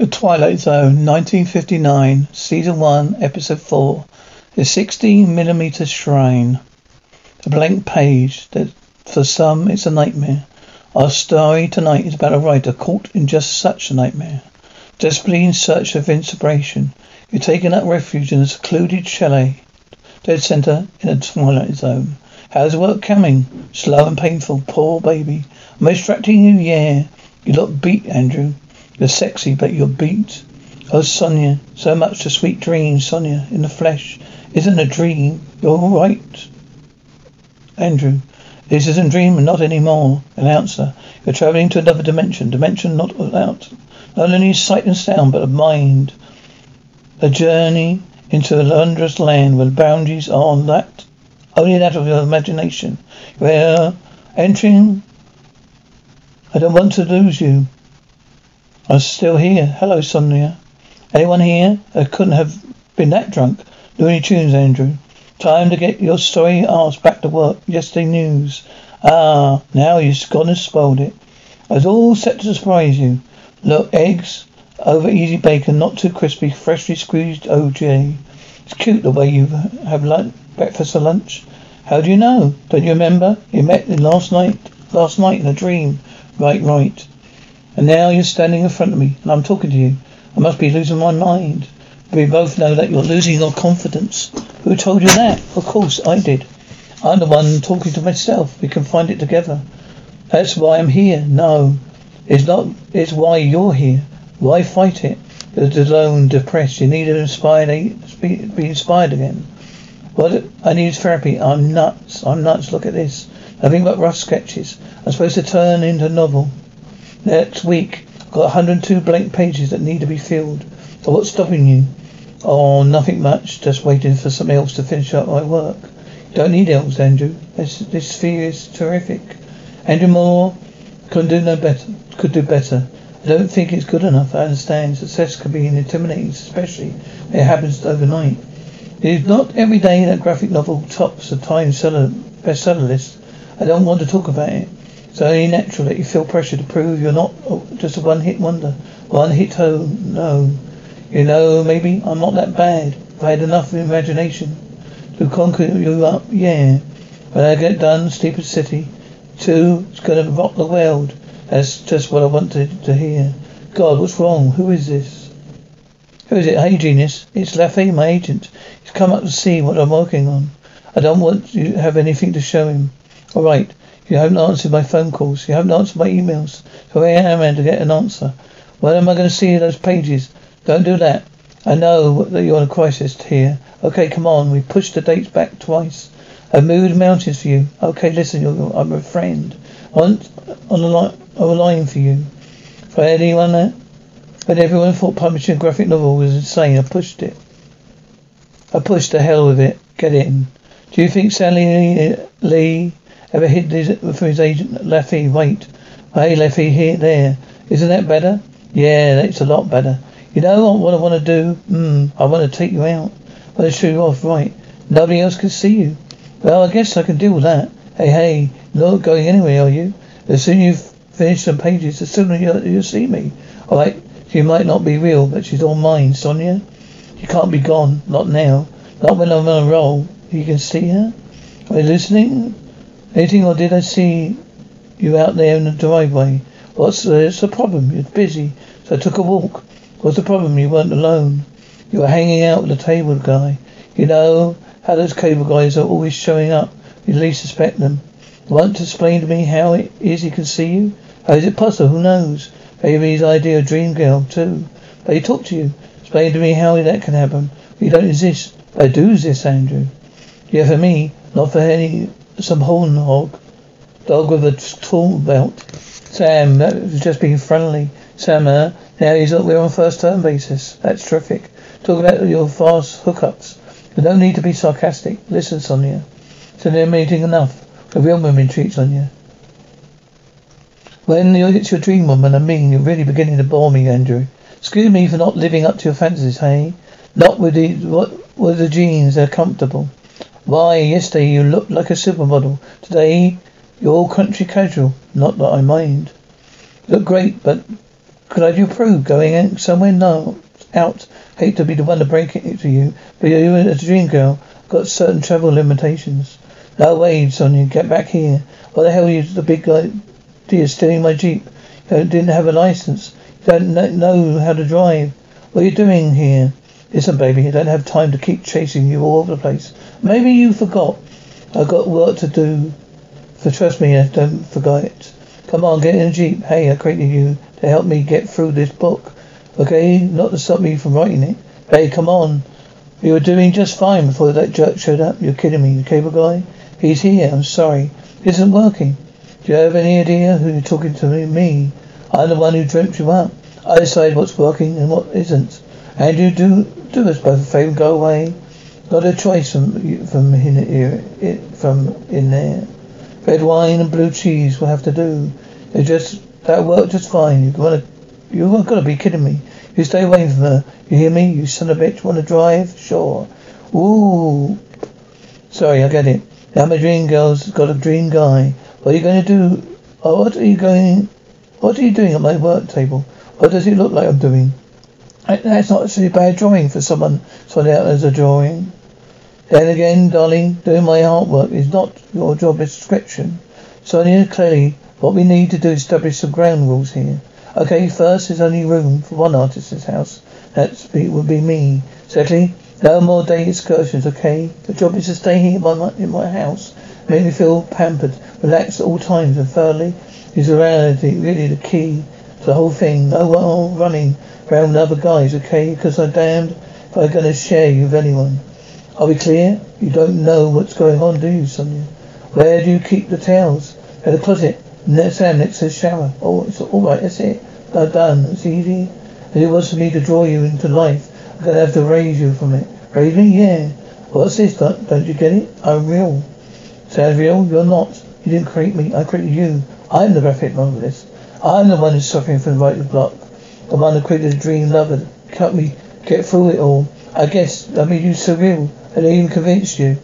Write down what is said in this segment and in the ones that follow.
The Twilight Zone, 1959, Season 1, Episode 4. The 16 millimeter shrine. A blank page that for some it's a nightmare. Our story tonight is about a writer caught in just such a nightmare. Desperately in search of inspiration, you're taking up refuge in a secluded chalet, dead center in a twilight zone. How's work coming? Slow and painful, poor baby. Am I distracting you? Yeah. You look beat, Andrew. You're sexy, but you're beat. Oh, Sonia, so much to sweet dreams, Sonia, in the flesh. Isn't a dream. You're all right. Andrew, this isn't a dream, not anymore. Announcer, you're traveling to another dimension. Dimension not without not only sight and sound, but of mind. A journey into a wondrous land where boundaries are that only that of your imagination. You're entering. I don't want to lose you. I'm still here. Hello, Sonia. Anyone here? I couldn't have been that drunk. Looney Tunes, Andrew. Time to get your story ass back to work. Yesterday news. Ah, now you've gone and spoiled it. I was all set to surprise you. Look, eggs, over easy bacon, not too crispy, freshly squeezed OJ. It's cute the way you have lunch, breakfast or lunch. How do you know? Don't you remember? You met last night, last night in a dream. Right, right. And now you're standing in front of me, and I'm talking to you. I must be losing my mind. We both know that you're losing your confidence. Who told you that? Of course, I did. I'm the one talking to myself. We can find it together. That's why I'm here. No, it's not. It's why you're here. Why fight it? You're alone, depressed. You need to be inspired again. What I need therapy. I'm nuts. I'm nuts. Look at this. Nothing but rough sketches. I'm supposed to turn into a novel. Next week, I've got 102 blank pages that need to be filled. So what's stopping you? Oh, nothing much. Just waiting for something else to finish up my work. Don't need else, Andrew. This this fear is terrific. Andrew Moore could do no better. Could do better. I don't think it's good enough. I understand success can be intimidating, especially when it happens overnight. It is not every day that graphic novel tops the time seller bestseller list. I don't want to talk about it. It's only natural that you feel pressure to prove you're not oh, just a one-hit wonder. One-hit home, no. You know, maybe I'm not that bad. If I had enough imagination to conquer you up, yeah. When I get done, Sleeper City, two, it's gonna rock the world. That's just what I wanted to hear. God, what's wrong? Who is this? Who is it? Hey, genius. It's Laffy, my agent. He's come up to see what I'm working on. I don't want you to have anything to show him. All right. You haven't answered my phone calls. You haven't answered my emails. So I am I to get an answer. When am I going to see those pages? Don't do that. I know that you're in a crisis here. Okay, come on. We pushed the dates back twice. I've moved mountains for you. Okay, listen, I'm a friend. On, on the line, on the line for you. For anyone that, when everyone thought publishing a graphic novel was insane, I pushed it. I pushed the hell with it. Get in. Do you think Sally Lee Ever hit his, for his agent, Leffy? Wait. Hey, Leffy, here, there. Isn't that better? Yeah, that's a lot better. You know what I want to do? Hmm, I want to take you out. I want to show you off, right? Nobody else can see you. Well, I guess I can deal with that. Hey, hey, not going anywhere, are you? As soon as you've finished some pages, the sooner you'll, you'll see me. All right, she might not be real, but she's all mine, Sonia. She can't be gone. Not now. Not when I'm on a roll. You can see her? Are you listening? Anything or did I see you out there in the driveway? What's the, what's the problem? You're busy, so I took a walk. What's the problem? You weren't alone. You were hanging out with the table guy. You know how those cable guys are always showing up. You least suspect them. Want to explain to me how it is he can see you? How is it possible? Who knows? Maybe his idea of dream girl too. But he talked to you. Explain to me how that can happen. You don't exist. I do exist, Andrew. Yeah, for me, not for any some horn hog. Dog with a tool belt. Sam, that was just being friendly. Sam, uh, now he's we're on first term basis. That's terrific. Talk about your fast hookups. You don't need to be sarcastic. Listen, Sonia. So they're meeting enough. A real woman treats on you. When it's your dream woman, I mean, you're really beginning to bore me, Andrew. Excuse me for not living up to your fantasies, hey? Not with the what with the jeans, they're comfortable. Why, yesterday you looked like a supermodel. Today you're all country casual. Not that I mind. You look great, but Could I do prove going somewhere? No. Out. Hate to be the one to break it to you, but you're a dream girl got certain travel limitations. No way, Sonia, get back here. What the hell are you the big guy dear stealing my Jeep? You didn't have a license. You don't know how to drive. What are you doing here? Listen, baby, I don't have time to keep chasing you all over the place. Maybe you forgot. I've got work to do. So trust me, I don't forget. Come on, get in a Jeep. Hey, I created you to help me get through this book. Okay? Not to stop me from writing it. Hey, come on. We were doing just fine before that jerk showed up. You're kidding me, the cable guy? He's here. I'm sorry. It isn't working. Do you have any idea who you're talking to me? Me. I'm the one who dreamt you up. I decide what's working and what isn't. And you do do us both a favour go away. Got a choice from from in here, from in there. Red wine and blue cheese will have to do. It just that worked just fine. You wanna you are gotta be kidding me. You stay away from her. You hear me? You son of a bitch wanna drive? Sure. Ooh Sorry, I get it. Now my dream girl's got a dream guy. What are you gonna do? Oh, what are you going what are you doing at my work table? What does it look like I'm doing? That's not actually a bad drawing for someone starting out as a drawing. Then again, darling, doing my artwork is not your job description. Sonia, clearly, what we need to do is establish some ground rules here. Okay, first, there's only room for one artist's house. That would be me. Secondly, no more day excursions, okay? The job is to stay here by my, in my house. Make me feel pampered, relaxed at all times, and thirdly, is reality really the key to the whole thing. Oh, no running around other guys, okay? Because I'm damned if I'm going to share you with anyone. Are we clear? You don't know what's going on, do you, Sonia? Where do you keep the towels? In the closet. Sam next to the shower. Oh, it's all right. That's it. I'm done. It's easy. As it was for me to draw you into life, I'm gonna have to raise you from it. Raise me? Yeah. What's this? Don't, don't you get it? I'm real. Sounds real? You're not. You didn't create me. I created you. I'm the graphic novelist. I'm the one who's suffering from the writer's block. The one who created a dream lover. Help me get through it all. I guess I made you surreal. And I even convinced you.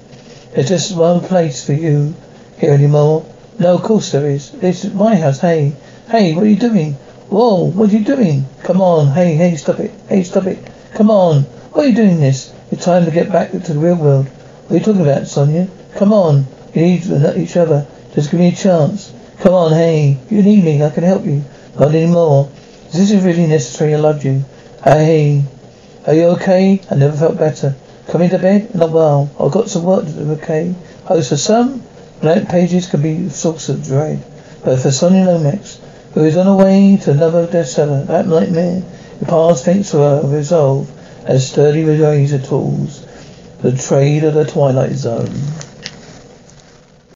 There's just one place for you here anymore. No, of course there is. This is my house. Hey, hey, what are you doing? Whoa, what are you doing? Come on, hey, hey, stop it. Hey, stop it. Come on. Why are you doing this? It's time to get back to the real world. What are you talking about, Sonia? Come on. You need each other. Just give me a chance. Come on, hey. You need me. I can help you. Not anymore. This is really necessary? I love you. Uh, hey, are you okay? I never felt better. Coming to bed? Not well. I've got some work to do, okay? Oh, for some, blank pages can be a source of dread. But for Sonia Lomax, who is on her way to another bestseller, that nightmare, the past thinks to her resolve as sturdy as razor tools, the trade of the Twilight Zone.